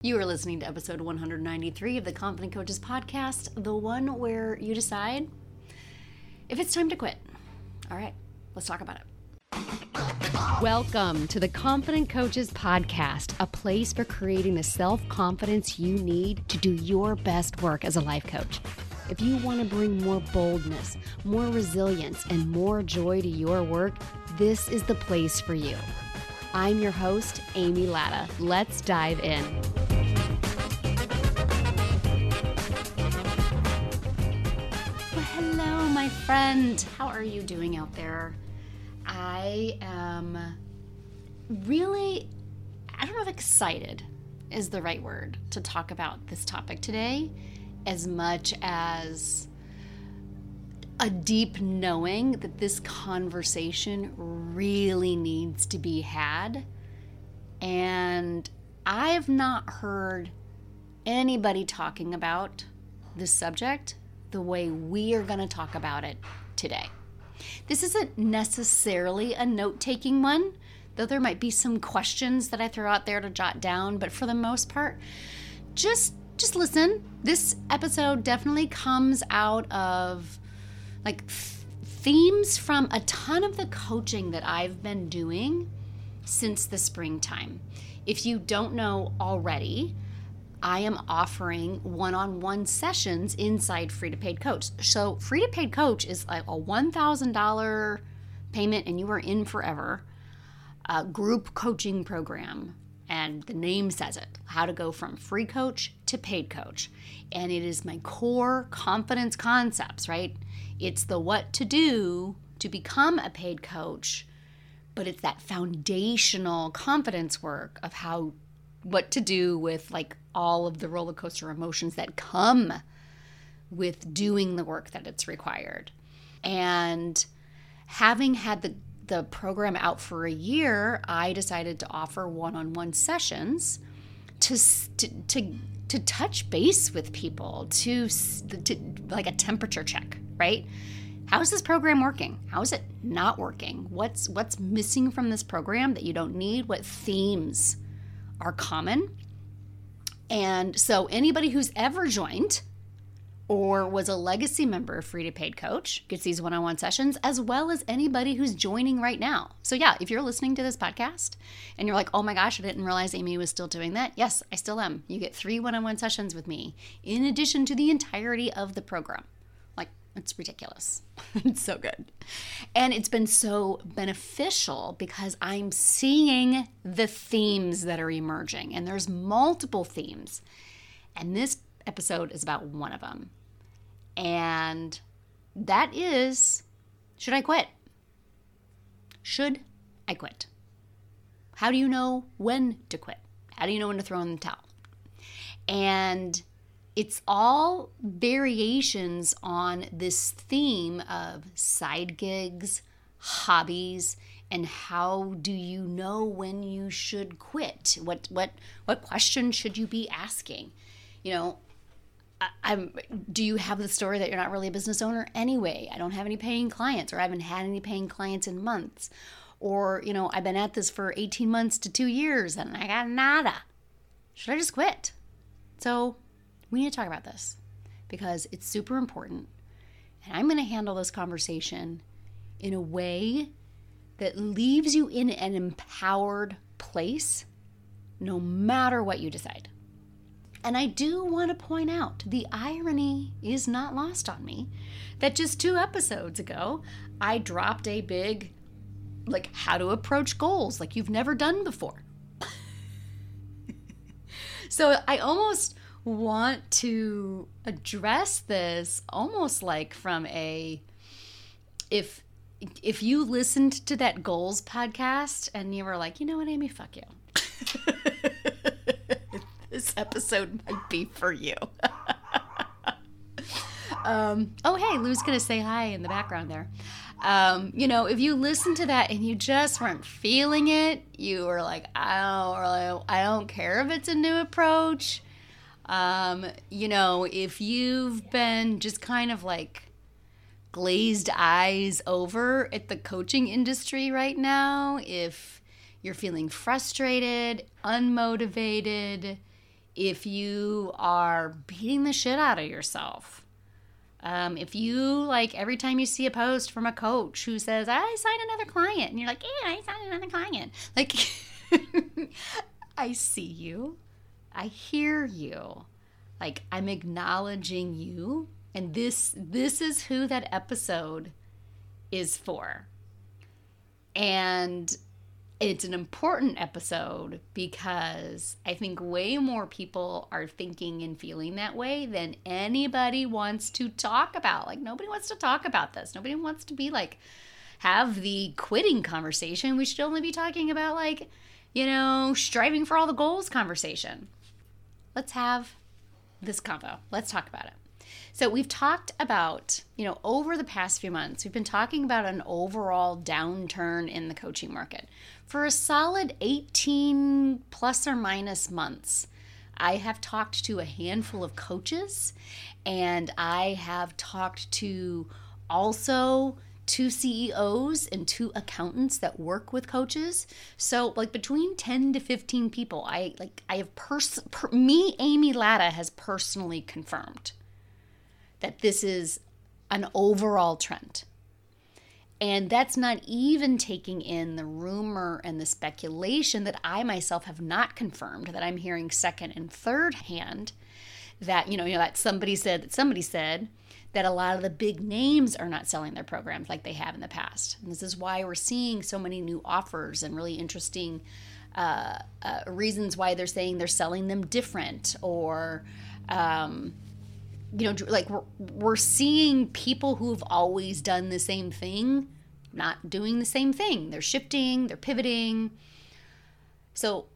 You are listening to episode 193 of the Confident Coaches podcast, the one where you decide if it's time to quit. All right, let's talk about it. Welcome to the Confident Coaches podcast, a place for creating the self confidence you need to do your best work as a life coach. If you want to bring more boldness, more resilience, and more joy to your work, this is the place for you. I'm your host, Amy Latta. Let's dive in. My friend. How are you doing out there? I am really, I don't know if excited is the right word to talk about this topic today, as much as a deep knowing that this conversation really needs to be had. And I have not heard anybody talking about this subject the way we are going to talk about it today. This isn't necessarily a note taking one, though there might be some questions that I throw out there to jot down, but for the most part, just just listen. This episode definitely comes out of like themes from a ton of the coaching that I've been doing since the springtime. If you don't know already, I am offering one on one sessions inside Free to Paid Coach. So, Free to Paid Coach is like a $1,000 payment and you are in forever group coaching program. And the name says it how to go from free coach to paid coach. And it is my core confidence concepts, right? It's the what to do to become a paid coach, but it's that foundational confidence work of how what to do with like all of the roller coaster emotions that come with doing the work that it's required. And having had the the program out for a year, I decided to offer one-on-one sessions to to to, to touch base with people, to, to like a temperature check, right? How is this program working? How is it not working? What's what's missing from this program that you don't need? What themes are common? And so anybody who's ever joined or was a legacy member of Free to Paid Coach gets these one on one sessions, as well as anybody who's joining right now. So, yeah, if you're listening to this podcast and you're like, oh my gosh, I didn't realize Amy was still doing that. Yes, I still am. You get three one on one sessions with me in addition to the entirety of the program. It's ridiculous. it's so good. And it's been so beneficial because I'm seeing the themes that are emerging, and there's multiple themes. And this episode is about one of them. And that is should I quit? Should I quit? How do you know when to quit? How do you know when to throw in the towel? And it's all variations on this theme of side gigs, hobbies, and how do you know when you should quit? What what what questions should you be asking? You know, I'm do you have the story that you're not really a business owner anyway? I don't have any paying clients or I haven't had any paying clients in months. Or, you know, I've been at this for 18 months to 2 years and I got nada. Should I just quit? So, we need to talk about this because it's super important. And I'm going to handle this conversation in a way that leaves you in an empowered place no matter what you decide. And I do want to point out the irony is not lost on me that just two episodes ago, I dropped a big, like, how to approach goals like you've never done before. so I almost want to address this almost like from a if if you listened to that goals podcast and you were like you know what amy fuck you this episode might be for you. um, oh, hey, Lou's going to say hi in the background there. Um, you know, if you listen to that and you just weren't feeling it, you were like, I don't really, I don't care if it's a new approach. Um, you know, if you've been just kind of like glazed eyes over at the coaching industry right now, if you're feeling frustrated, unmotivated, if you are beating the shit out of yourself, um, if you like every time you see a post from a coach who says, I signed another client, and you're like, Yeah, I signed another client. Like, I see you, I hear you. Like, I'm acknowledging you. And this this is who that episode is for. And it's an important episode because I think way more people are thinking and feeling that way than anybody wants to talk about. Like, nobody wants to talk about this. Nobody wants to be like, have the quitting conversation. We should only be talking about, like, you know, striving for all the goals conversation. Let's have this convo. Let's talk about it. So we've talked about, you know, over the past few months, we've been talking about an overall downturn in the coaching market. For a solid 18 plus or minus months, I have talked to a handful of coaches and I have talked to also two CEOs and two accountants that work with coaches. So like between 10 to 15 people, I like I have pers- per- me Amy Latta has personally confirmed that this is an overall trend. And that's not even taking in the rumor and the speculation that I myself have not confirmed, that I'm hearing second and third hand, that, you know, you know, that somebody said that somebody said that a lot of the big names are not selling their programs like they have in the past. And this is why we're seeing so many new offers and really interesting uh, uh, reasons why they're saying they're selling them different or, um, you know, like we're, we're seeing people who've always done the same thing not doing the same thing. They're shifting, they're pivoting. So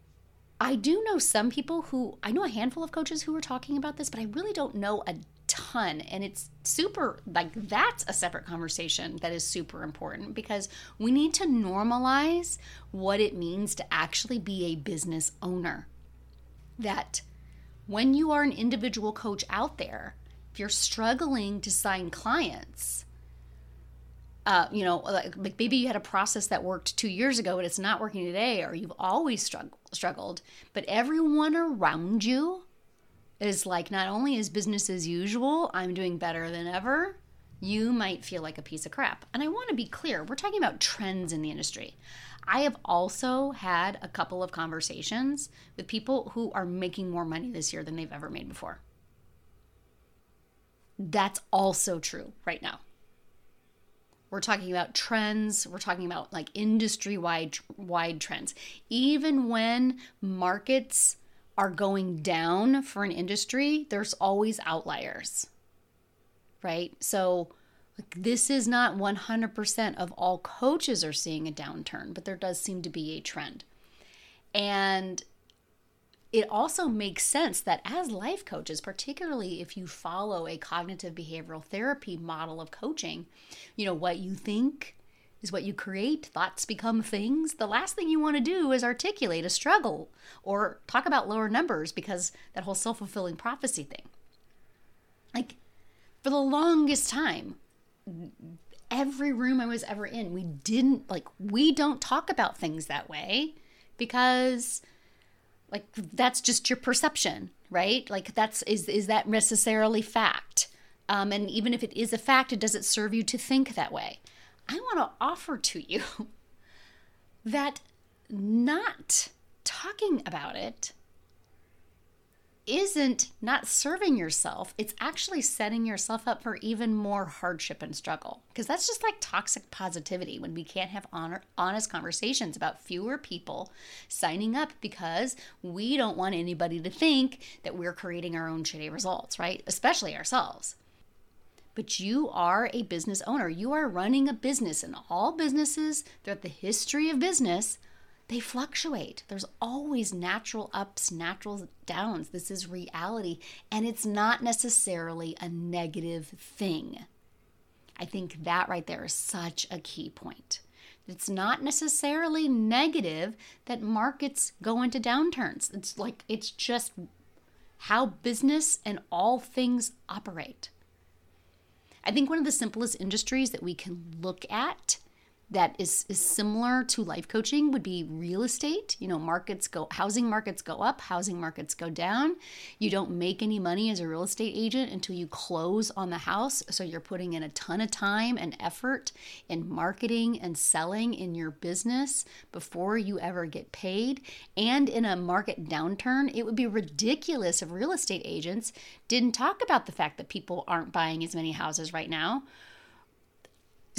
I do know some people who, I know a handful of coaches who are talking about this, but I really don't know a ton. And it's super, like, that's a separate conversation that is super important because we need to normalize what it means to actually be a business owner. That when you are an individual coach out there, if you're struggling to sign clients, uh, you know, like, maybe you had a process that worked two years ago, but it's not working today, or you've always strugg- struggled, but everyone around you is like, not only is business as usual, I'm doing better than ever, you might feel like a piece of crap. And I want to be clear, we're talking about trends in the industry. I have also had a couple of conversations with people who are making more money this year than they've ever made before. That's also true right now. We're talking about trends, we're talking about like industry wide wide trends. Even when markets are going down for an industry, there's always outliers. Right? So like, this is not 100% of all coaches are seeing a downturn, but there does seem to be a trend. And it also makes sense that as life coaches, particularly if you follow a cognitive behavioral therapy model of coaching, you know, what you think is what you create, thoughts become things. The last thing you want to do is articulate a struggle or talk about lower numbers because that whole self fulfilling prophecy thing. Like, for the longest time, every room I was ever in, we didn't, like, we don't talk about things that way because like that's just your perception right like that's is is that necessarily fact um, and even if it is a fact it doesn't serve you to think that way i want to offer to you that not talking about it isn't not serving yourself, it's actually setting yourself up for even more hardship and struggle. Because that's just like toxic positivity when we can't have honor, honest conversations about fewer people signing up because we don't want anybody to think that we're creating our own shitty results, right? Especially ourselves. But you are a business owner. You are running a business, and all businesses throughout the history of business they fluctuate. There's always natural ups, natural downs. This is reality, and it's not necessarily a negative thing. I think that right there is such a key point. It's not necessarily negative that markets go into downturns. It's like it's just how business and all things operate. I think one of the simplest industries that we can look at that is, is similar to life coaching would be real estate. You know, markets go, housing markets go up, housing markets go down. You don't make any money as a real estate agent until you close on the house. So you're putting in a ton of time and effort in marketing and selling in your business before you ever get paid. And in a market downturn, it would be ridiculous if real estate agents didn't talk about the fact that people aren't buying as many houses right now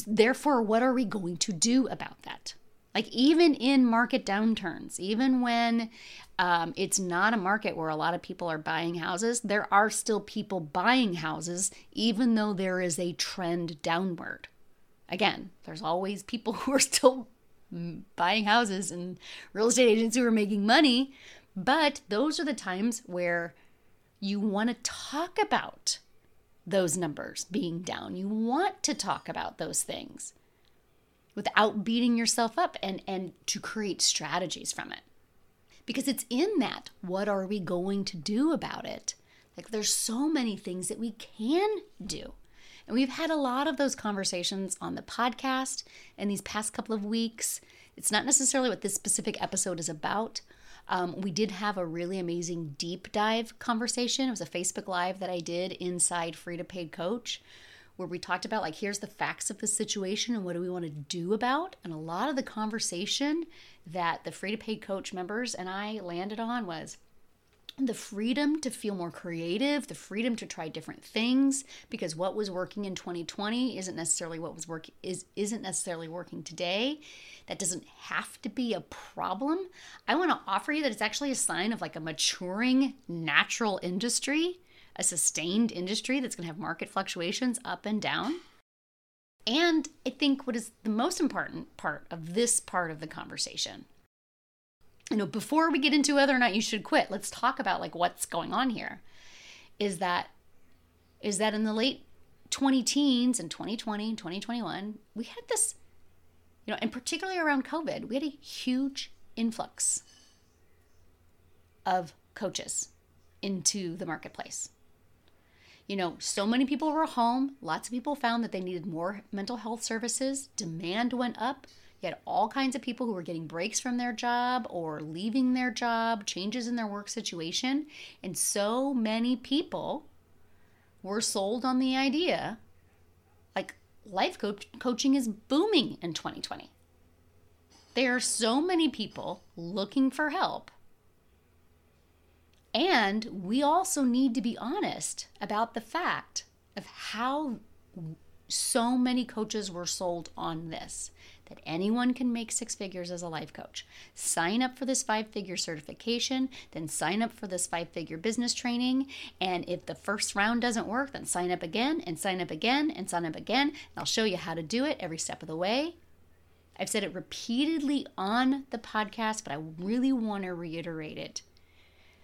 Therefore, what are we going to do about that? Like, even in market downturns, even when um, it's not a market where a lot of people are buying houses, there are still people buying houses, even though there is a trend downward. Again, there's always people who are still buying houses and real estate agents who are making money, but those are the times where you want to talk about those numbers being down. You want to talk about those things without beating yourself up and, and to create strategies from it. Because it's in that, what are we going to do about it? Like there's so many things that we can do. And we've had a lot of those conversations on the podcast in these past couple of weeks. It's not necessarily what this specific episode is about, um, we did have a really amazing deep dive conversation. It was a Facebook Live that I did inside Free to Paid Coach, where we talked about like, here's the facts of the situation and what do we want to do about. And a lot of the conversation that the Free to Paid Coach members and I landed on was the freedom to feel more creative, the freedom to try different things because what was working in 2020 isn't necessarily what was working is isn't necessarily working today. That doesn't have to be a problem. I want to offer you that it's actually a sign of like a maturing natural industry, a sustained industry that's going to have market fluctuations up and down. And I think what is the most important part of this part of the conversation you know, before we get into whether or not you should quit, let's talk about like what's going on here. Is that is that in the late 20 teens and 2020 and 2021, we had this, you know, and particularly around COVID, we had a huge influx of coaches into the marketplace. You know, so many people were home. Lots of people found that they needed more mental health services. Demand went up. You had all kinds of people who were getting breaks from their job or leaving their job, changes in their work situation. And so many people were sold on the idea like life coach- coaching is booming in 2020. There are so many people looking for help. And we also need to be honest about the fact of how so many coaches were sold on this that anyone can make six figures as a life coach. Sign up for this five figure certification, then sign up for this five figure business training. And if the first round doesn't work, then sign up again and sign up again and sign up again. And I'll show you how to do it every step of the way. I've said it repeatedly on the podcast, but I really want to reiterate it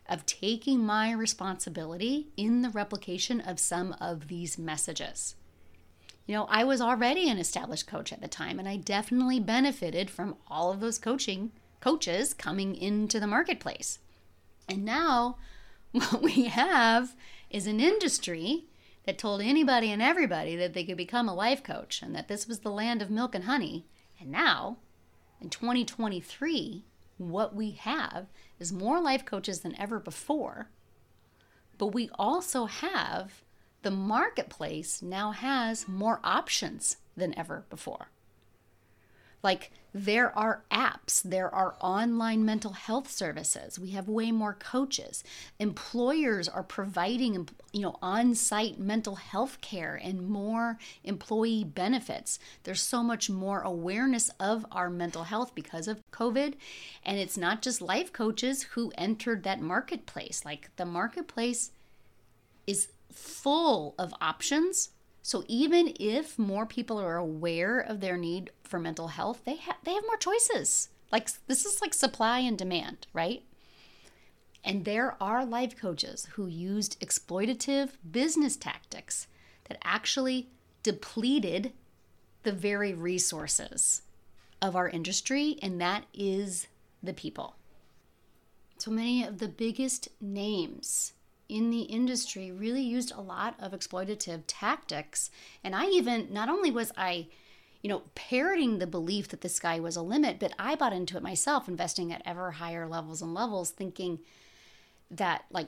of taking my responsibility in the replication of some of these messages. You know, I was already an established coach at the time, and I definitely benefited from all of those coaching coaches coming into the marketplace. And now, what we have is an industry that told anybody and everybody that they could become a life coach and that this was the land of milk and honey. And now, in 2023, what we have is more life coaches than ever before. But we also have the marketplace now has more options than ever before. Like there are apps, there are online mental health services. We have way more coaches. Employers are providing, you know, on-site mental health care and more employee benefits. There's so much more awareness of our mental health because of COVID, and it's not just life coaches who entered that marketplace. Like the marketplace is full of options. So even if more people are aware of their need for mental health, they have they have more choices. Like this is like supply and demand, right? And there are life coaches who used exploitative business tactics that actually depleted the very resources of our industry, and that is the people. So many of the biggest names in the industry really used a lot of exploitative tactics. And I even, not only was I, you know, parroting the belief that the sky was a limit, but I bought into it myself, investing at ever higher levels and levels, thinking that, like,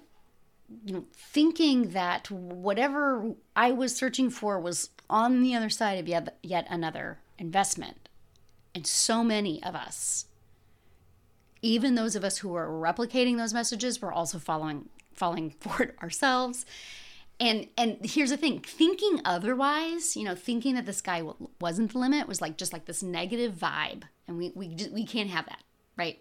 you know, thinking that whatever I was searching for was on the other side of yet, yet another investment. And so many of us, even those of us who are replicating those messages, were also following falling for it ourselves. And and here's the thing thinking otherwise you know thinking that the sky wasn't the limit was like just like this negative vibe. And we we just, we can't have that right?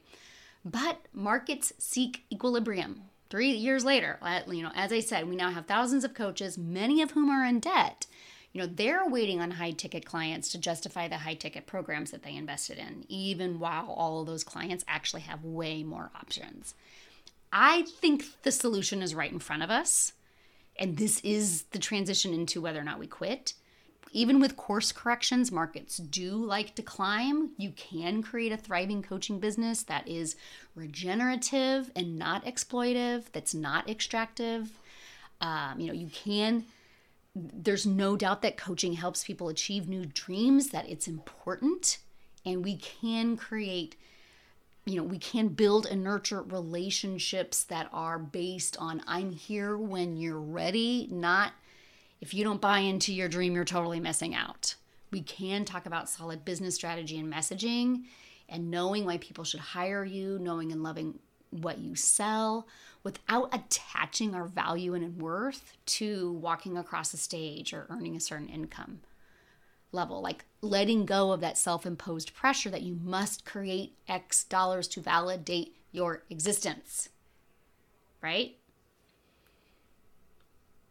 But markets seek equilibrium. Three years later uh, you know as i said we now have thousands of coaches many of whom are in debt. You know they're waiting on high ticket clients to justify the high ticket programs that they invested in even while all of those clients actually have way more options i think the solution is right in front of us and this is the transition into whether or not we quit. Even with course corrections, markets do like to climb. You can create a thriving coaching business that is regenerative and not exploitive, that's not extractive. Um, you know, you can there's no doubt that coaching helps people achieve new dreams, that it's important, and we can create you know, we can build and nurture relationships that are based on I'm here when you're ready, not if you don't buy into your dream, you're totally missing out. We can talk about solid business strategy and messaging and knowing why people should hire you, knowing and loving what you sell without attaching our value and worth to walking across the stage or earning a certain income level, like letting go of that self imposed pressure that you must create X dollars to validate your existence. Right?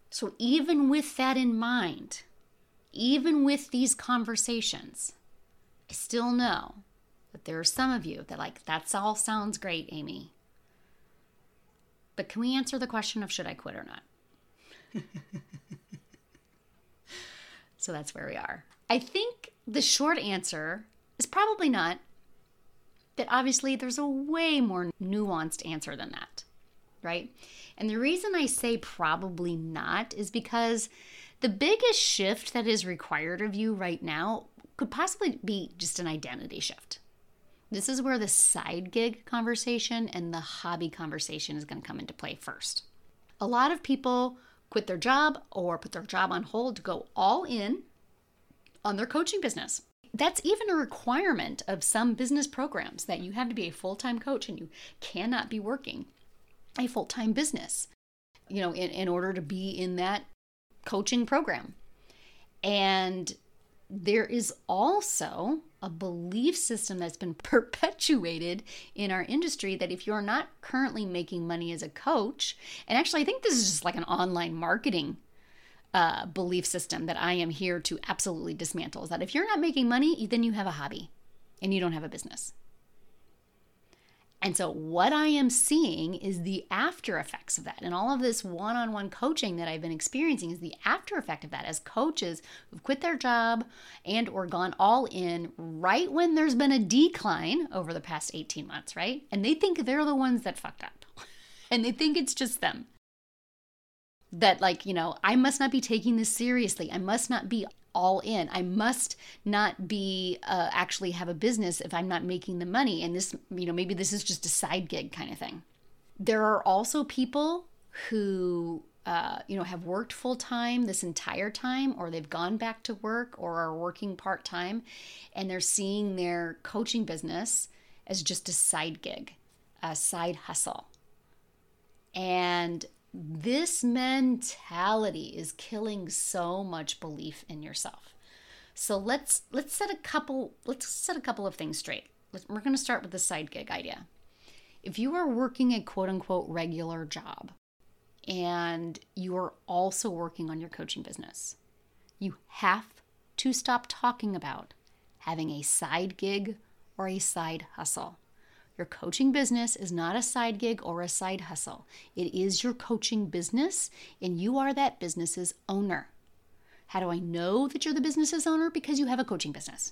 So, even with that in mind, even with these conversations, I still know that there are some of you that, like, that's all sounds great, Amy. But can we answer the question of should I quit or not? so that's where we are. I think the short answer is probably not. That obviously there's a way more nuanced answer than that, right? And the reason I say probably not is because the biggest shift that is required of you right now could possibly be just an identity shift. This is where the side gig conversation and the hobby conversation is going to come into play first. A lot of people quit their job or put their job on hold to go all in on their coaching business. That's even a requirement of some business programs that you have to be a full time coach and you cannot be working a full time business, you know, in, in order to be in that coaching program. And there is also a belief system that's been perpetuated in our industry that if you're not currently making money as a coach, and actually, I think this is just like an online marketing uh, belief system that I am here to absolutely dismantle is that if you're not making money, then you have a hobby and you don't have a business. And so, what I am seeing is the after effects of that. And all of this one on one coaching that I've been experiencing is the after effect of that as coaches who've quit their job and or gone all in right when there's been a decline over the past 18 months, right? And they think they're the ones that fucked up. and they think it's just them that like you know i must not be taking this seriously. I must not be all in. I must not be uh, actually have a business if i'm not making the money. And this you know maybe this is just a side gig kind of thing. There are also people who uh, you know have worked full time this entire time or they've gone back to work or are working part time and they're seeing their coaching business as just a side gig a side hustle. And this mentality is killing so much belief in yourself. So let's let's set a couple let's set a couple of things straight. We're going to start with the side gig idea. If you are working a quote unquote regular job and you are also working on your coaching business, you have to stop talking about having a side gig or a side hustle. Your coaching business is not a side gig or a side hustle. It is your coaching business, and you are that business's owner. How do I know that you're the business's owner? Because you have a coaching business.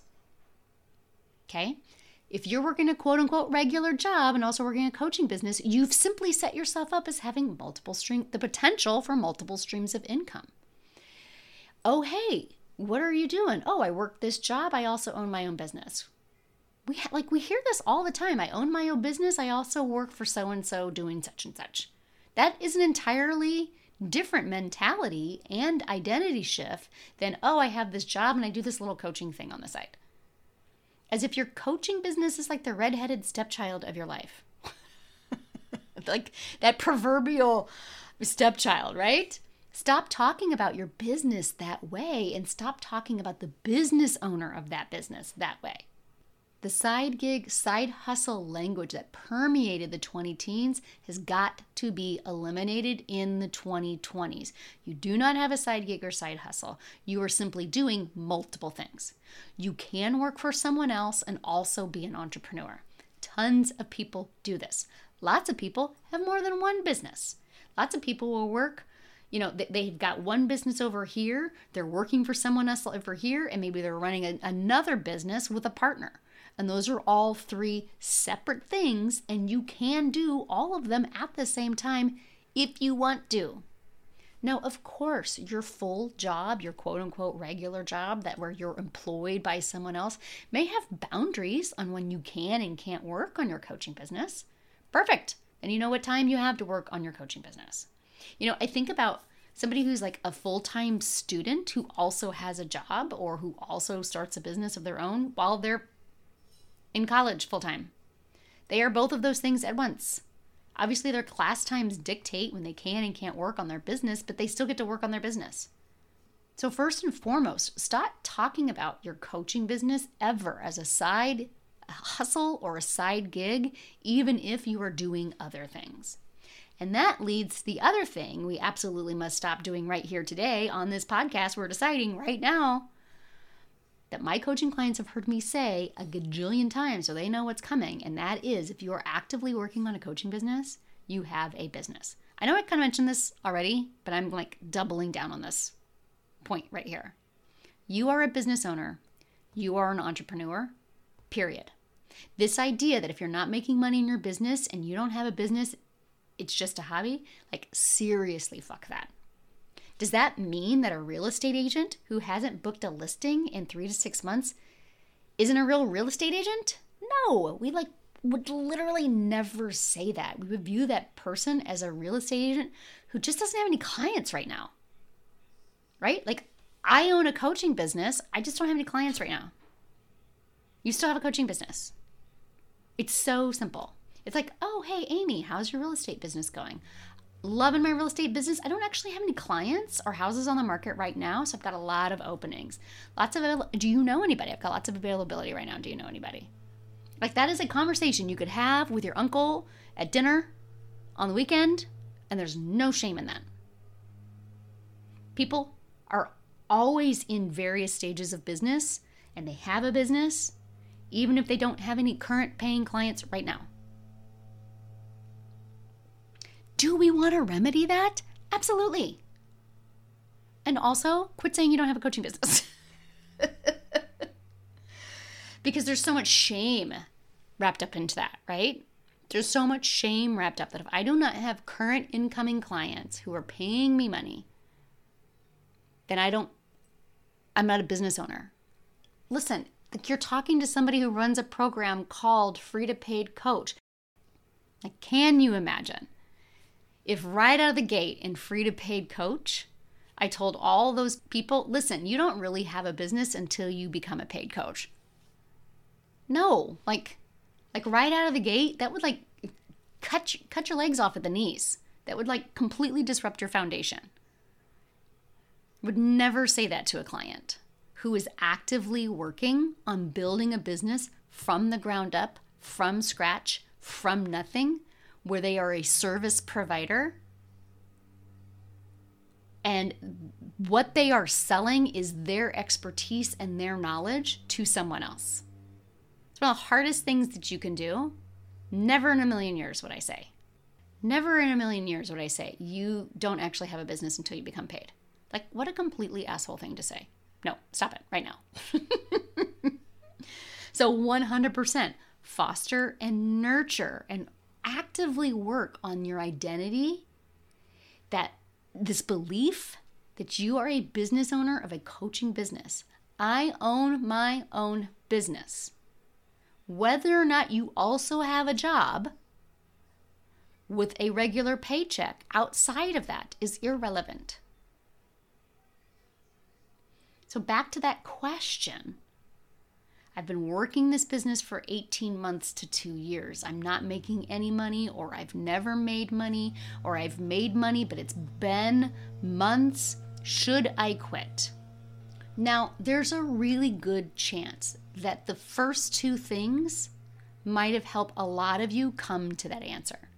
Okay? If you're working a quote unquote regular job and also working a coaching business, you've simply set yourself up as having multiple stream the potential for multiple streams of income. Oh, hey, What are you doing? Oh, I work this job. I also own my own business. We ha- like we hear this all the time. I own my own business. I also work for so and so doing such and such. That is an entirely different mentality and identity shift than, oh, I have this job and I do this little coaching thing on the side. As if your coaching business is like the redheaded stepchild of your life. like that proverbial stepchild, right? Stop talking about your business that way and stop talking about the business owner of that business that way. The side gig, side hustle language that permeated the 20 teens has got to be eliminated in the 2020s. You do not have a side gig or side hustle. You are simply doing multiple things. You can work for someone else and also be an entrepreneur. Tons of people do this. Lots of people have more than one business. Lots of people will work you know they've got one business over here they're working for someone else over here and maybe they're running a, another business with a partner and those are all three separate things, and you can do all of them at the same time if you want to. Now, of course, your full job, your quote unquote regular job, that where you're employed by someone else, may have boundaries on when you can and can't work on your coaching business. Perfect. And you know what time you have to work on your coaching business. You know, I think about somebody who's like a full time student who also has a job or who also starts a business of their own while they're in college full time. They are both of those things at once. Obviously, their class times dictate when they can and can't work on their business, but they still get to work on their business. So, first and foremost, stop talking about your coaching business ever as a side hustle or a side gig, even if you are doing other things. And that leads to the other thing we absolutely must stop doing right here today on this podcast. We're deciding right now that my coaching clients have heard me say a gajillion times so they know what's coming. And that is if you are actively working on a coaching business, you have a business. I know I kind of mentioned this already, but I'm like doubling down on this point right here. You are a business owner, you are an entrepreneur, period. This idea that if you're not making money in your business and you don't have a business, it's just a hobby, like seriously, fuck that. Does that mean that a real estate agent who hasn't booked a listing in three to six months isn't a real real estate agent? No, we like would literally never say that. We would view that person as a real estate agent who just doesn't have any clients right now. Right? Like, I own a coaching business, I just don't have any clients right now. You still have a coaching business. It's so simple. It's like, oh, hey, Amy, how's your real estate business going? Loving my real estate business. I don't actually have any clients or houses on the market right now, so I've got a lot of openings. Lots of do you know anybody? I've got lots of availability right now. Do you know anybody? Like that is a conversation you could have with your uncle at dinner on the weekend, and there's no shame in that. People are always in various stages of business and they have a business even if they don't have any current paying clients right now. Do we want to remedy that? Absolutely. And also, quit saying you don't have a coaching business. because there's so much shame wrapped up into that, right? There's so much shame wrapped up that if I do not have current incoming clients who are paying me money, then I don't, I'm not a business owner. Listen, like you're talking to somebody who runs a program called Free to Paid Coach. Like, can you imagine if right out of the gate in free to paid coach, I told all those people, listen, you don't really have a business until you become a paid coach. No, like like right out of the gate, that would like cut cut your legs off at the knees. That would like completely disrupt your foundation. Would never say that to a client who is actively working on building a business from the ground up, from scratch, from nothing where they are a service provider and what they are selling is their expertise and their knowledge to someone else. It's one of the hardest things that you can do. Never in a million years would I say. Never in a million years would I say you don't actually have a business until you become paid. Like, what a completely asshole thing to say. No, stop it right now. so, 100% foster and nurture and actively work on your identity, that this belief that you are a business owner of a coaching business. I own my own business. Whether or not you also have a job with a regular paycheck outside of that is irrelevant. So, back to that question I've been working this business for 18 months to two years. I'm not making any money, or I've never made money, or I've made money, but it's been months. Should I quit? Now, there's a really good chance that the first two things might have helped a lot of you come to that answer.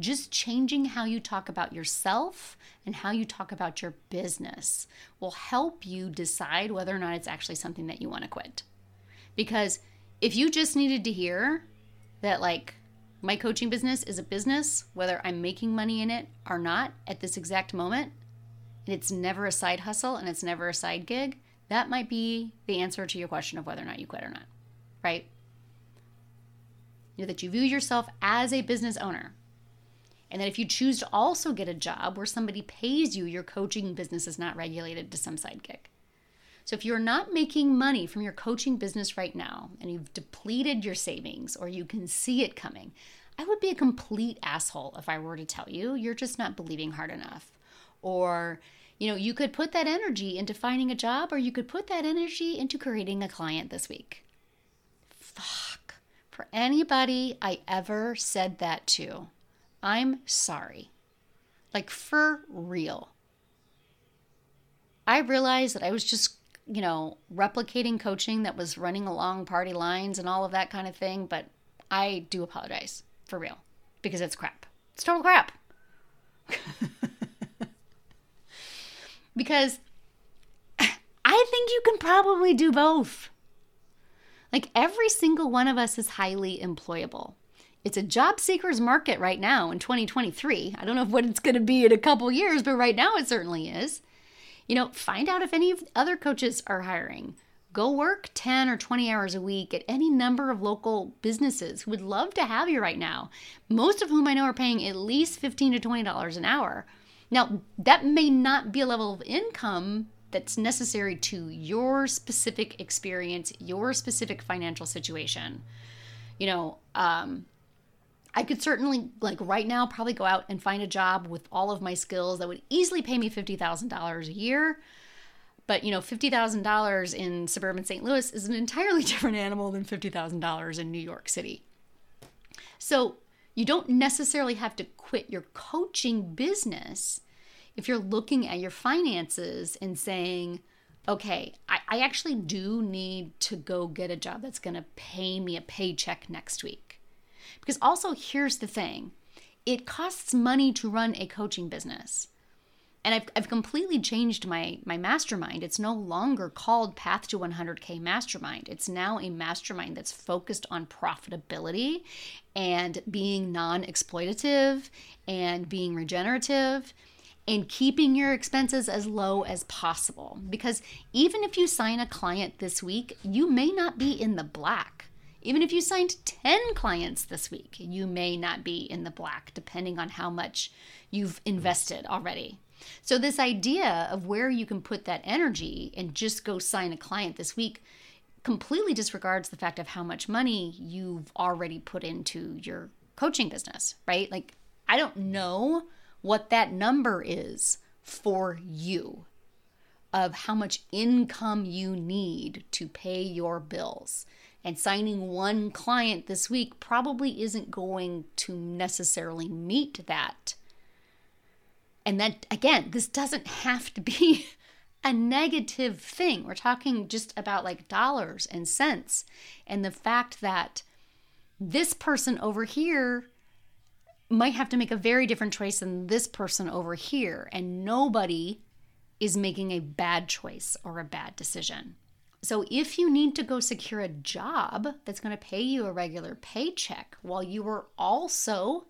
Just changing how you talk about yourself and how you talk about your business will help you decide whether or not it's actually something that you want to quit. Because if you just needed to hear that, like, my coaching business is a business, whether I'm making money in it or not at this exact moment, and it's never a side hustle and it's never a side gig, that might be the answer to your question of whether or not you quit or not, right? You know, that you view yourself as a business owner. And that if you choose to also get a job where somebody pays you, your coaching business is not regulated to some side gig. So if you're not making money from your coaching business right now and you've depleted your savings or you can see it coming, I would be a complete asshole if I were to tell you you're just not believing hard enough. Or, you know, you could put that energy into finding a job or you could put that energy into creating a client this week. Fuck. For anybody I ever said that to, I'm sorry. Like for real. I realized that I was just you know, replicating coaching that was running along party lines and all of that kind of thing. But I do apologize for real because it's crap. It's total crap. because I think you can probably do both. Like every single one of us is highly employable. It's a job seeker's market right now in 2023. I don't know what it's going to be in a couple years, but right now it certainly is. You know, find out if any other coaches are hiring. Go work 10 or 20 hours a week at any number of local businesses who would love to have you right now, most of whom I know are paying at least 15 to $20 an hour. Now, that may not be a level of income that's necessary to your specific experience, your specific financial situation. You know, um, I could certainly, like right now, probably go out and find a job with all of my skills that would easily pay me $50,000 a year. But, you know, $50,000 in suburban St. Louis is an entirely different animal than $50,000 in New York City. So, you don't necessarily have to quit your coaching business if you're looking at your finances and saying, okay, I, I actually do need to go get a job that's going to pay me a paycheck next week because also, here's the thing it costs money to run a coaching business. And I've, I've completely changed my, my mastermind. It's no longer called Path to 100K Mastermind. It's now a mastermind that's focused on profitability and being non exploitative and being regenerative and keeping your expenses as low as possible. Because even if you sign a client this week, you may not be in the black. Even if you signed 10 clients this week, you may not be in the black, depending on how much you've invested already. So, this idea of where you can put that energy and just go sign a client this week completely disregards the fact of how much money you've already put into your coaching business, right? Like, I don't know what that number is for you of how much income you need to pay your bills and signing one client this week probably isn't going to necessarily meet that. And that, again, this doesn't have to be a negative thing. We're talking just about like dollars and cents and the fact that this person over here might have to make a very different choice than this person over here. And nobody is making a bad choice or a bad decision. So, if you need to go secure a job that's going to pay you a regular paycheck while you are also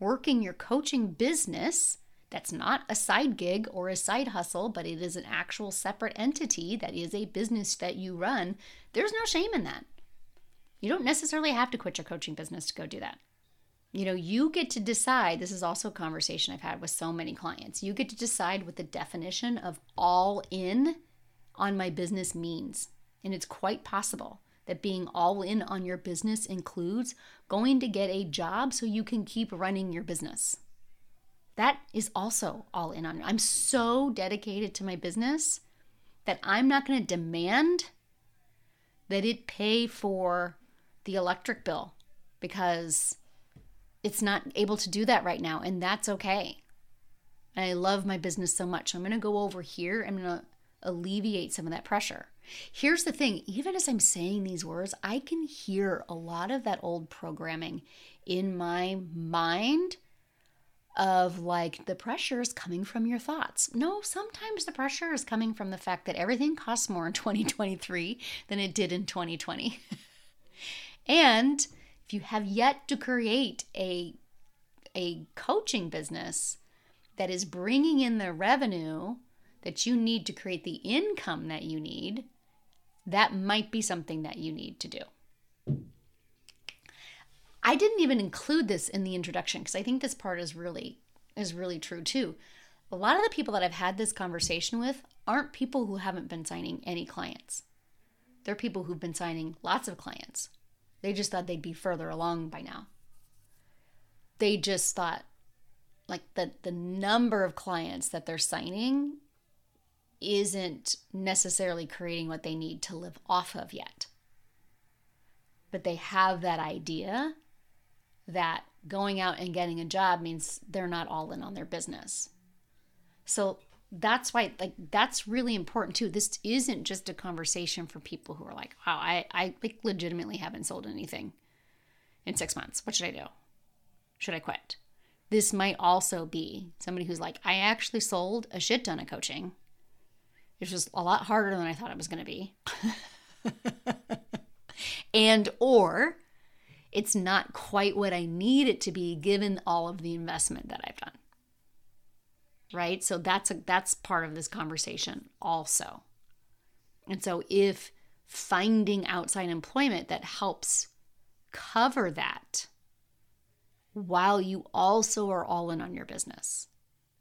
working your coaching business, that's not a side gig or a side hustle, but it is an actual separate entity that is a business that you run, there's no shame in that. You don't necessarily have to quit your coaching business to go do that. You know, you get to decide. This is also a conversation I've had with so many clients. You get to decide what the definition of all in on my business means. And it's quite possible that being all in on your business includes going to get a job so you can keep running your business. That is also all in on. I'm so dedicated to my business that I'm not going to demand that it pay for the electric bill because it's not able to do that right now, and that's okay. I love my business so much. I'm going to go over here. I'm going to alleviate some of that pressure. Here's the thing even as I'm saying these words, I can hear a lot of that old programming in my mind of like the pressure is coming from your thoughts. No, sometimes the pressure is coming from the fact that everything costs more in 2023 than it did in 2020. and if you have yet to create a a coaching business that is bringing in the revenue that you need to create the income that you need, that might be something that you need to do. I didn't even include this in the introduction because I think this part is really is really true too. A lot of the people that I've had this conversation with aren't people who haven't been signing any clients. They're people who've been signing lots of clients. They just thought they'd be further along by now. They just thought like the the number of clients that they're signing isn't necessarily creating what they need to live off of yet. But they have that idea that going out and getting a job means they're not all in on their business. So that's why like that's really important too. This isn't just a conversation for people who are like, wow, I, I like legitimately haven't sold anything in six months. What should I do? Should I quit? This might also be somebody who's like, I actually sold a shit ton of coaching. It's just a lot harder than I thought it was gonna be. and or it's not quite what I need it to be given all of the investment that I've done. Right? So that's a, that's part of this conversation also. And so if finding outside employment that helps cover that while you also are all in on your business,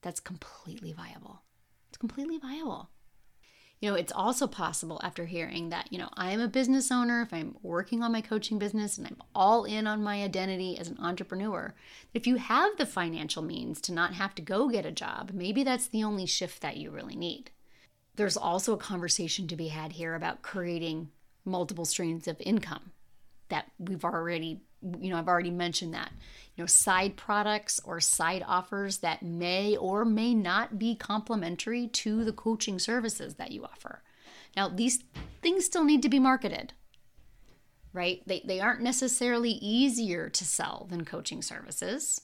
that's completely viable. It's completely viable. You know, it's also possible after hearing that, you know, I'm a business owner, if I'm working on my coaching business and I'm all in on my identity as an entrepreneur, if you have the financial means to not have to go get a job, maybe that's the only shift that you really need. There's also a conversation to be had here about creating multiple streams of income that we've already you know, I've already mentioned that. You know, side products or side offers that may or may not be complementary to the coaching services that you offer. Now, these things still need to be marketed, right? They, they aren't necessarily easier to sell than coaching services.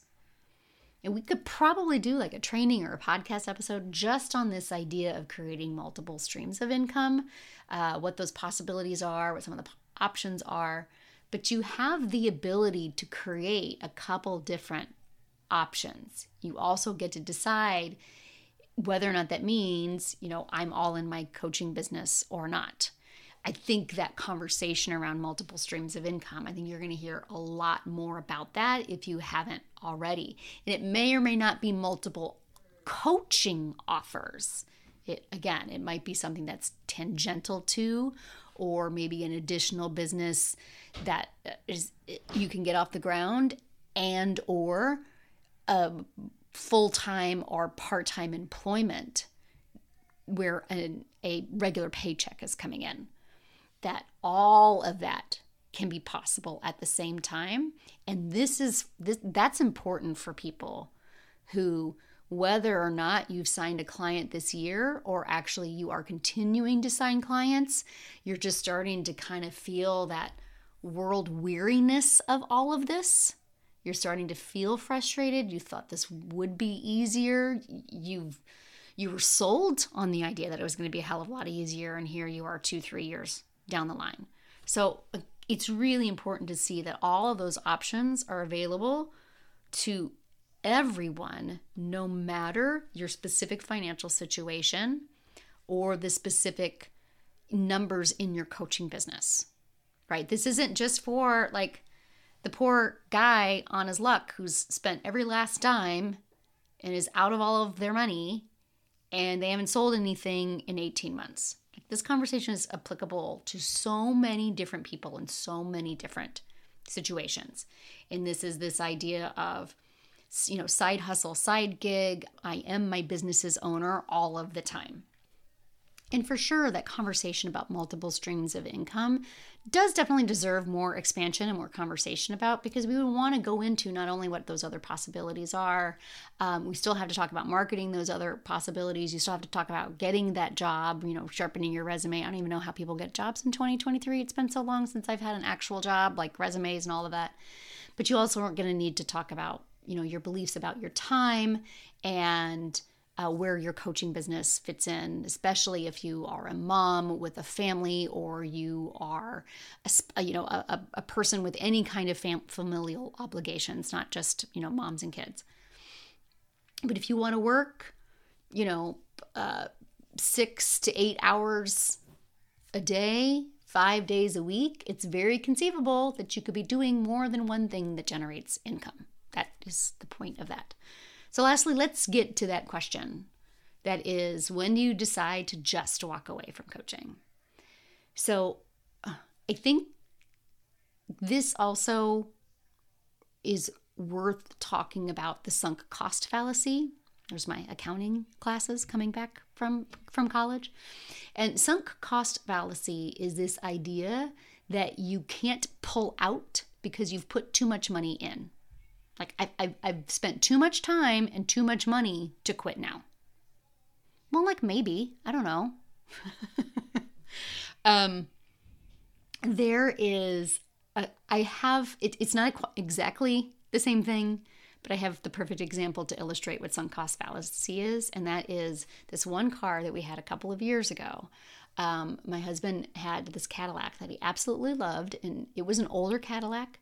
And we could probably do like a training or a podcast episode just on this idea of creating multiple streams of income, uh, what those possibilities are, what some of the options are but you have the ability to create a couple different options. You also get to decide whether or not that means, you know, I'm all in my coaching business or not. I think that conversation around multiple streams of income, I think you're going to hear a lot more about that if you haven't already. And it may or may not be multiple coaching offers. It again, it might be something that's tangential to or maybe an additional business that is you can get off the ground and or a full-time or part-time employment where an, a regular paycheck is coming in that all of that can be possible at the same time. And this is this that's important for people who whether or not you've signed a client this year or actually you are continuing to sign clients, you're just starting to kind of feel that world weariness of all of this. You're starting to feel frustrated. You thought this would be easier. You've you were sold on the idea that it was going to be a hell of a lot easier and here you are 2 3 years down the line. So uh, it's really important to see that all of those options are available to everyone, no matter your specific financial situation or the specific numbers in your coaching business, right? This isn't just for like the poor guy on his luck who's spent every last dime and is out of all of their money and they haven't sold anything in 18 months. This conversation is applicable to so many different people in so many different situations. And this is this idea of you know, side hustle, side gig, I am my business's owner all of the time. And for sure, that conversation about multiple streams of income does definitely deserve more expansion and more conversation about because we would want to go into not only what those other possibilities are, um, we still have to talk about marketing those other possibilities. You still have to talk about getting that job, you know, sharpening your resume. I don't even know how people get jobs in 2023. It's been so long since I've had an actual job, like resumes and all of that. But you also aren't going to need to talk about, you know, your beliefs about your time and uh, where your coaching business fits in, especially if you are a mom with a family or you are, a, you know, a, a person with any kind of fam- familial obligations, not just you know moms and kids. But if you want to work, you know, uh, six to eight hours a day, five days a week, it's very conceivable that you could be doing more than one thing that generates income. That is the point of that. So, lastly, let's get to that question that is when do you decide to just walk away from coaching? So, uh, I think this also is worth talking about the sunk cost fallacy. There's my accounting classes coming back from from college. And sunk cost fallacy is this idea that you can't pull out because you've put too much money in. Like I, I, I've spent too much time and too much money to quit now. Well, like maybe I don't know. um, there is a, I have it, it's not exactly the same thing, but I have the perfect example to illustrate what sunk cost fallacy is, and that is this one car that we had a couple of years ago. Um, my husband had this Cadillac that he absolutely loved, and it was an older Cadillac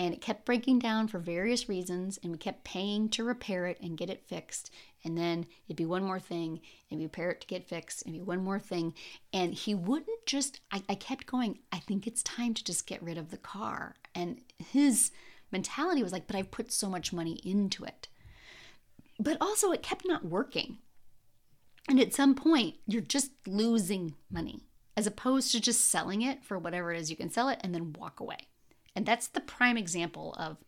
and it kept breaking down for various reasons and we kept paying to repair it and get it fixed. And then it'd be one more thing and repair it to get fixed and be one more thing. And he wouldn't just I, I kept going i think it's time to just get rid of the car. And his mentality was like but i've put so much money into it. But also it kept not working. And at some point you're just losing money as opposed to just selling it for whatever it is you can sell it and then walk away and that's the prime example of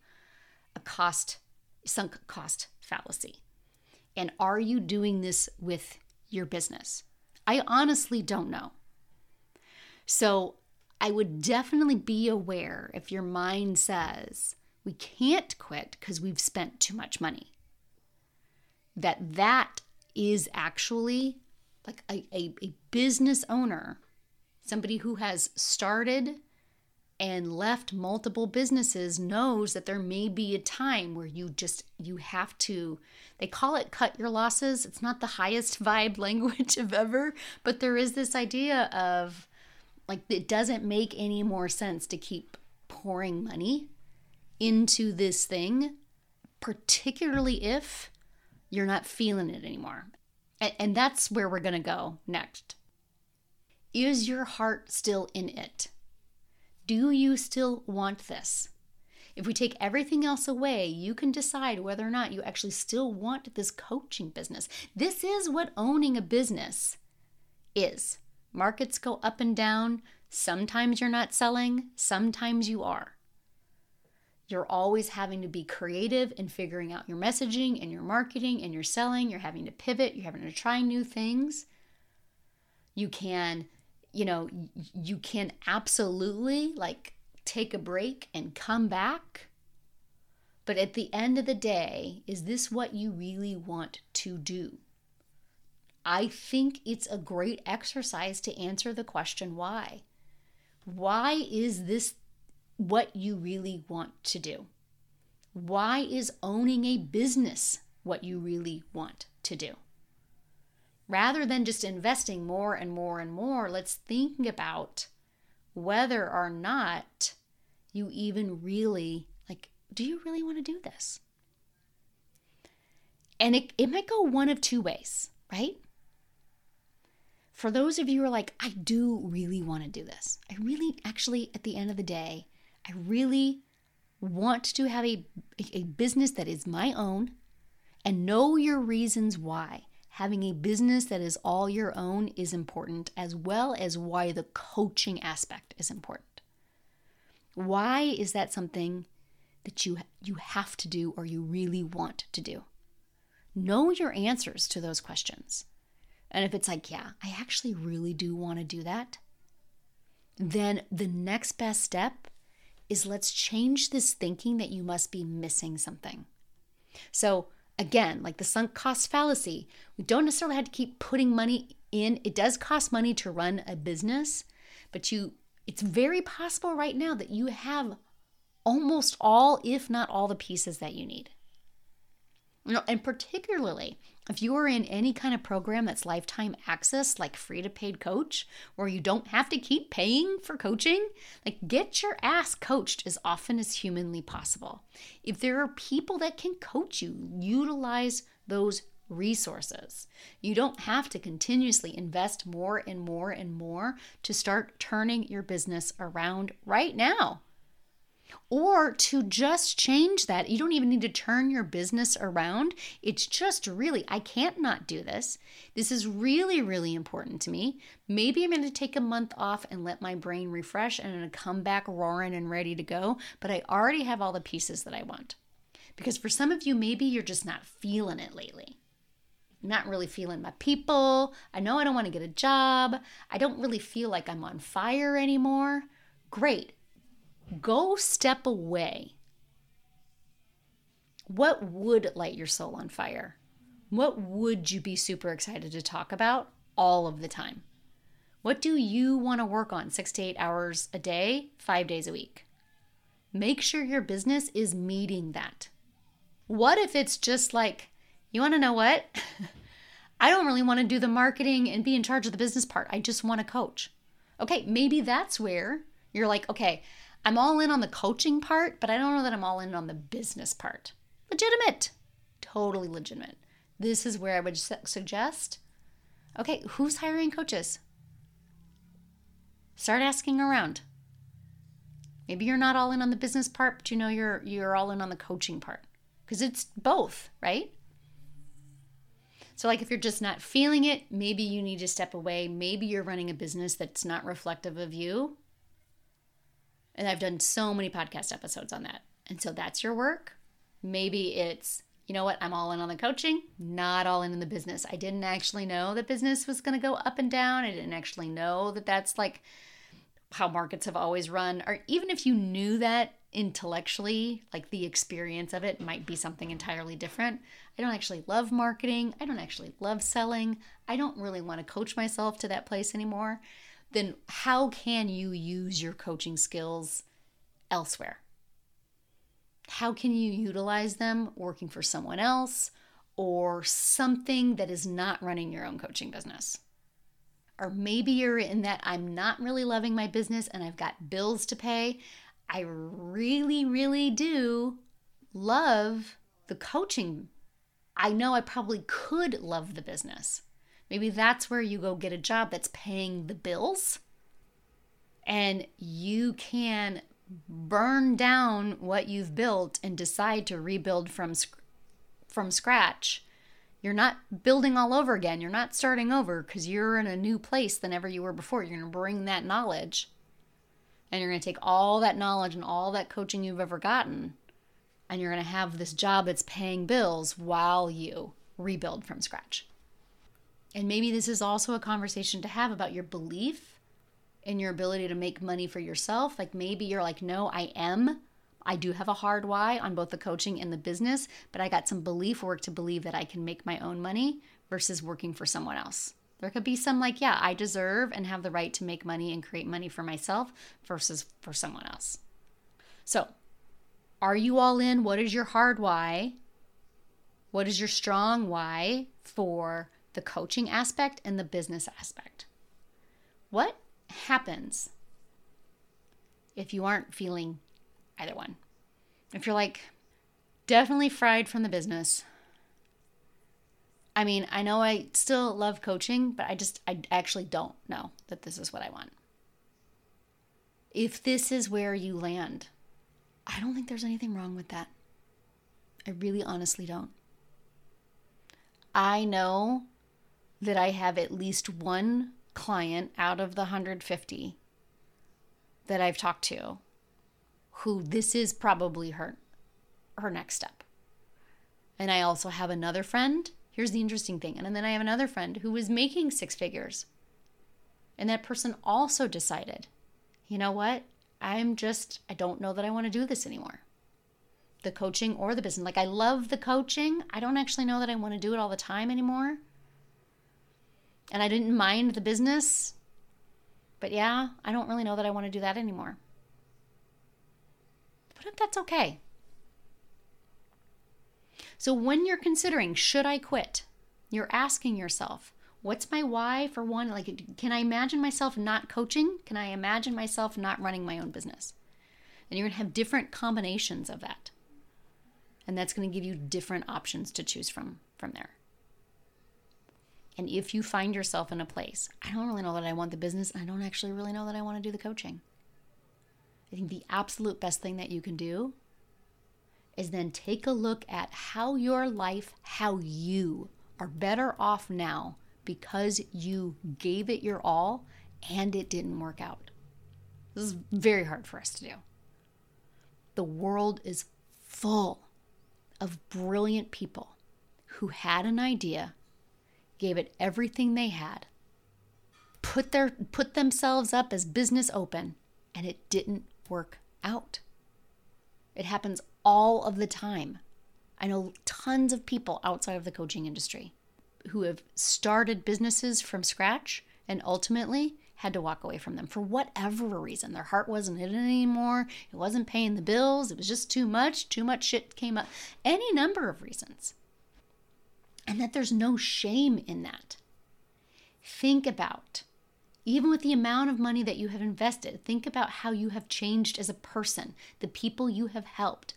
a cost, sunk cost fallacy. And are you doing this with your business? I honestly don't know. So I would definitely be aware if your mind says, we can't quit because we've spent too much money. That that is actually like a, a, a business owner, somebody who has started and left multiple businesses knows that there may be a time where you just you have to they call it cut your losses. It's not the highest vibe language of ever but there is this idea of like it doesn't make any more sense to keep pouring money into this thing particularly if you're not feeling it anymore. And, and that's where we're going to go next. Is your heart still in it do you still want this? If we take everything else away, you can decide whether or not you actually still want this coaching business. This is what owning a business is. Markets go up and down. Sometimes you're not selling, sometimes you are. You're always having to be creative in figuring out your messaging and your marketing and your selling. You're having to pivot, you're having to try new things. You can you know, you can absolutely like take a break and come back. But at the end of the day, is this what you really want to do? I think it's a great exercise to answer the question why. Why is this what you really want to do? Why is owning a business what you really want to do? Rather than just investing more and more and more, let's think about whether or not you even really like do you really want to do this? And it, it might go one of two ways, right? For those of you who are like, I do really want to do this. I really, actually, at the end of the day, I really want to have a, a business that is my own and know your reasons why. Having a business that is all your own is important, as well as why the coaching aspect is important. Why is that something that you, you have to do or you really want to do? Know your answers to those questions. And if it's like, yeah, I actually really do want to do that, then the next best step is let's change this thinking that you must be missing something. So, again, like the sunk cost fallacy, we don't necessarily have to keep putting money in. It does cost money to run a business, but you it's very possible right now that you have almost all if not all the pieces that you need. You know, and particularly if you are in any kind of program that's lifetime access, like free to paid coach, where you don't have to keep paying for coaching, like get your ass coached as often as humanly possible. If there are people that can coach you, utilize those resources. You don't have to continuously invest more and more and more to start turning your business around right now or to just change that. You don't even need to turn your business around. It's just really, I can't not do this. This is really, really important to me. Maybe I'm going to take a month off and let my brain refresh and I'm going to come back roaring and ready to go, but I already have all the pieces that I want. Because for some of you, maybe you're just not feeling it lately. I'm not really feeling my people. I know I don't want to get a job. I don't really feel like I'm on fire anymore. Great go step away. What would light your soul on fire? What would you be super excited to talk about all of the time? What do you want to work on six to eight hours a day, five days a week? Make sure your business is meeting that. What if it's just like, you want to know what? I don't really want to do the marketing and be in charge of the business part. I just want to coach. Okay, maybe that's where you're like, okay, I'm all in on the coaching part, but I don't know that I'm all in on the business part. Legitimate. Totally legitimate. This is where I would su- suggest okay, who's hiring coaches? Start asking around. Maybe you're not all in on the business part, but you know you're you're all in on the coaching part because it's both, right? So like if you're just not feeling it, maybe you need to step away. Maybe you're running a business that's not reflective of you and I've done so many podcast episodes on that. And so that's your work. Maybe it's, you know what, I'm all in on the coaching, not all in in the business. I didn't actually know that business was going to go up and down. I didn't actually know that that's like how markets have always run. Or even if you knew that intellectually, like the experience of it might be something entirely different. I don't actually love marketing. I don't actually love selling. I don't really want to coach myself to that place anymore then how can you use your coaching skills elsewhere? How can you utilize them working for someone else or something that is not running your own coaching business? Or maybe you're in that I'm not really loving my business and I've got bills to pay. I really, really do love the coaching. I know I probably could love the business Maybe that's where you go get a job that's paying the bills and you can burn down what you've built and decide to rebuild from from scratch. You're not building all over again. You're not starting over because you're in a new place than ever you were before. You're going to bring that knowledge and you're going to take all that knowledge and all that coaching you've ever gotten and you're going to have this job that's paying bills while you rebuild from scratch. And maybe this is also a conversation to have about your belief in your ability to make money for yourself. Like maybe you're like, no, I am. I do have a hard why on both the coaching and the business, but I got some belief work to believe that I can make my own money versus working for someone else. There could be some like, yeah, I deserve and have the right to make money and create money for myself versus for someone else. So, are you all in? What is your hard why? What is your strong why for the coaching aspect and the business aspect. What happens if you aren't feeling either one? If you're like, definitely fried from the business. I mean, I know I still love coaching, but I just, I actually don't know that this is what I want. If this is where you land, I don't think there's anything wrong with that. I really honestly don't. I know that I have at least one client out of the 150 that I've talked to who this is probably her her next step. And I also have another friend. Here's the interesting thing. And then I have another friend who was making six figures. And that person also decided, you know what? I'm just I don't know that I want to do this anymore. The coaching or the business. Like I love the coaching. I don't actually know that I want to do it all the time anymore and I didn't mind the business. But yeah, I don't really know that I want to do that anymore. But that's okay. So when you're considering, should I quit? You're asking yourself, what's my why for one? Like, can I imagine myself not coaching? Can I imagine myself not running my own business? And you're going to have different combinations of that. And that's going to give you different options to choose from from there. And if you find yourself in a place, I don't really know that I want the business, I don't actually really know that I want to do the coaching. I think the absolute best thing that you can do is then take a look at how your life, how you are better off now because you gave it your all and it didn't work out. This is very hard for us to do. The world is full of brilliant people who had an idea gave it everything they had, put their put themselves up as business open, and it didn't work out. It happens all of the time. I know tons of people outside of the coaching industry who have started businesses from scratch and ultimately had to walk away from them for whatever reason. Their heart wasn't in it anymore. It wasn't paying the bills. It was just too much. Too much shit came up. Any number of reasons and that there's no shame in that. Think about, even with the amount of money that you have invested, think about how you have changed as a person, the people you have helped,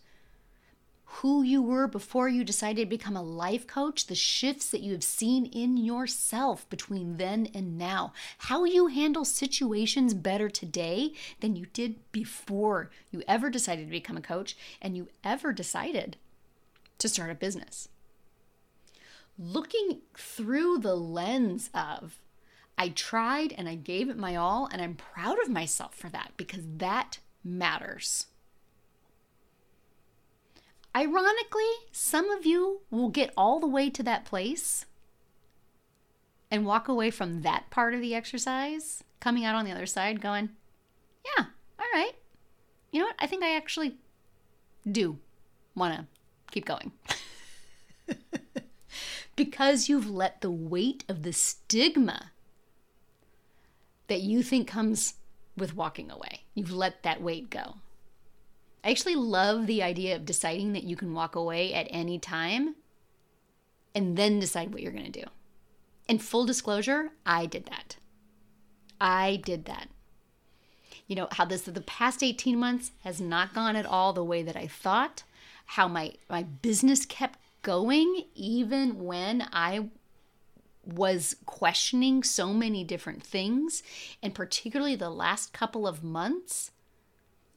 who you were before you decided to become a life coach, the shifts that you have seen in yourself between then and now, how you handle situations better today than you did before you ever decided to become a coach and you ever decided to start a business looking through the lens of I tried and I gave it my all, and I'm proud of myself for that because that matters. Ironically, some of you will get all the way to that place and walk away from that part of the exercise, coming out on the other side going, Yeah, all right. You know what? I think I actually do want to keep going. because you've let the weight of the stigma that you think comes with walking away, you've let that weight go. I actually love the idea of deciding that you can walk away at any time and then decide what you're going to do. In full disclosure, I did that. I did that. You know, how this the past 18 months has not gone at all the way that I thought, how my my business kept going even when I was questioning so many different things, and particularly the last couple of months,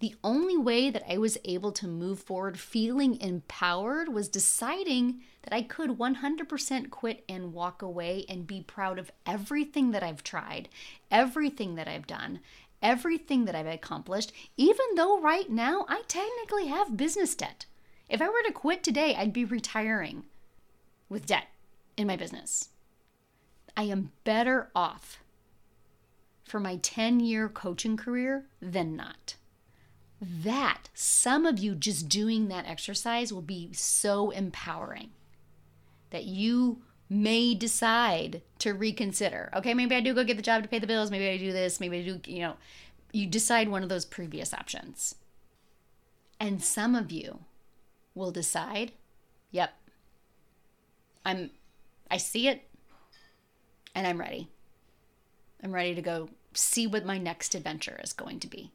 the only way that I was able to move forward feeling empowered was deciding that I could 100% quit and walk away and be proud of everything that I've tried, everything that I've done, everything that I've accomplished, even though right now I technically have business debt. If I were to quit today, I'd be retiring with debt in my business. I am better off for my 10 year coaching career than not. That, some of you just doing that exercise will be so empowering that you may decide to reconsider. Okay, maybe I do go get the job to pay the bills. Maybe I do this. Maybe I do, you know, you decide one of those previous options. And some of you will decide, yep, I'm I see it and I'm ready. I'm ready to go see what my next adventure is going to be.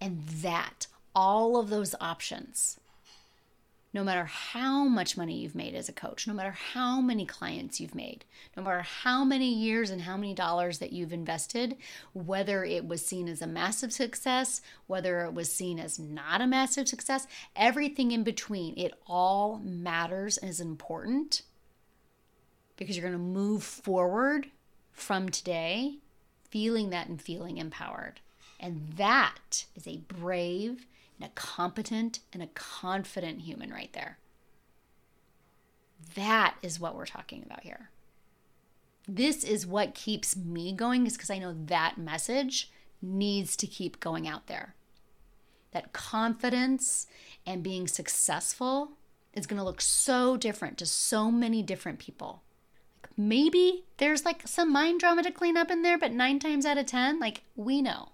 And that all of those options no matter how much money you've made as a coach, no matter how many clients you've made, no matter how many years and how many dollars that you've invested, whether it was seen as a massive success, whether it was seen as not a massive success, everything in between, it all matters and is important because you're going to move forward from today feeling that and feeling empowered. And that is a brave and a competent and a confident human right there. That is what we're talking about here. This is what keeps me going, is because I know that message needs to keep going out there. That confidence and being successful is going to look so different to so many different people. Like maybe there's like some mind drama to clean up in there, but nine times out of 10, like we know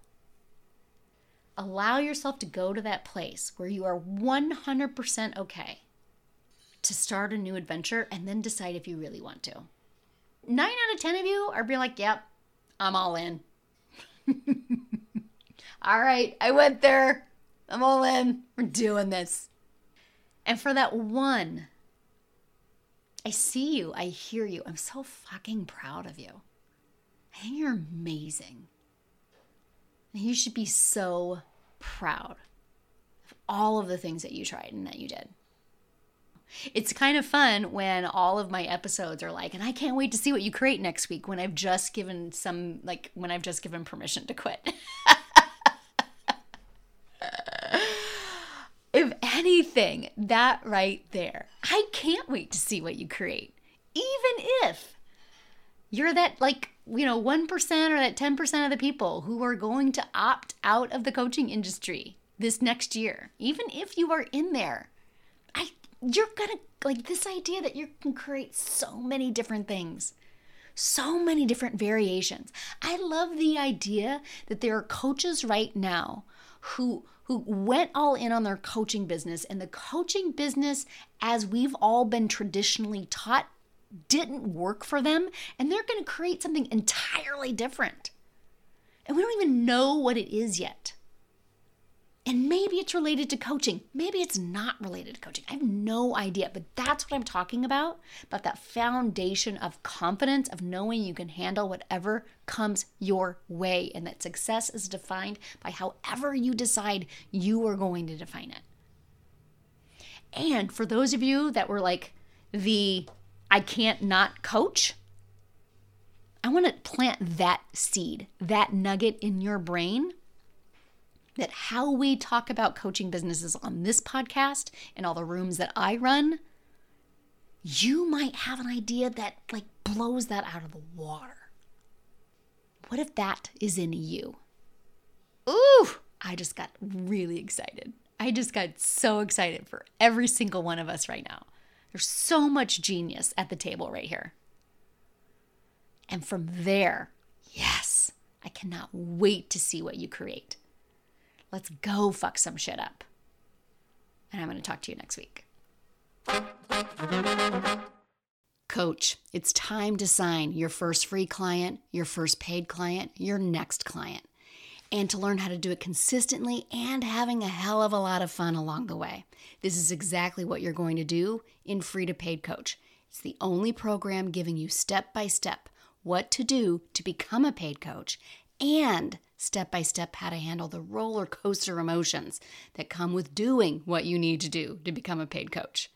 allow yourself to go to that place where you are 100% okay to start a new adventure and then decide if you really want to. Nine out of 10 of you are be like, yep, I'm all in. all right, I went there. I'm all in. We're doing this. And for that one, I see you. I hear you. I'm so fucking proud of you. I think you're amazing. You should be so proud of all of the things that you tried and that you did. It's kind of fun when all of my episodes are like, and I can't wait to see what you create next week when I've just given some, like, when I've just given permission to quit. if anything, that right there, I can't wait to see what you create. Even if you're that, like, you know, 1% or that 10% of the people who are going to opt out of the coaching industry this next year, even if you are in there, I you're going to like this idea that you can create so many different things. So many different variations. I love the idea that there are coaches right now who who went all in on their coaching business and the coaching business as we've all been traditionally taught didn't work for them, and they're going to create something entirely different. And we don't even know what it is yet. And maybe it's related to coaching. Maybe it's not related to coaching. I have no idea, but that's what I'm talking about about that foundation of confidence, of knowing you can handle whatever comes your way, and that success is defined by however you decide you are going to define it. And for those of you that were like the I can't not coach. I want to plant that seed, that nugget in your brain that how we talk about coaching businesses on this podcast and all the rooms that I run, you might have an idea that like blows that out of the water. What if that is in you? Ooh, I just got really excited. I just got so excited for every single one of us right now. There's so much genius at the table right here. And from there, yes, I cannot wait to see what you create. Let's go fuck some shit up. And I'm going to talk to you next week. Coach, it's time to sign your first free client, your first paid client, your next client, and to learn how to do it consistently and having a hell of a lot of fun along the way. This is exactly what you're going to do in Free to Paid Coach. It's the only program giving you step by step what to do to become a paid coach and step by step how to handle the roller coaster emotions that come with doing what you need to do to become a paid coach.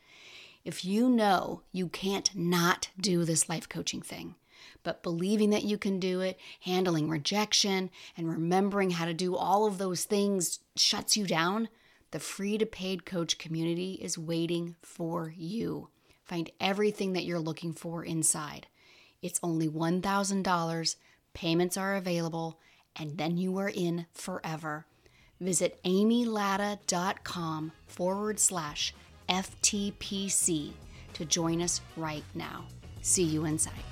If you know you can't not do this life coaching thing, but believing that you can do it, handling rejection, and remembering how to do all of those things shuts you down, the free to paid coach community is waiting for you. Find everything that you're looking for inside. It's only $1,000, payments are available, and then you are in forever. Visit amylatta.com forward slash FTPC to join us right now. See you inside.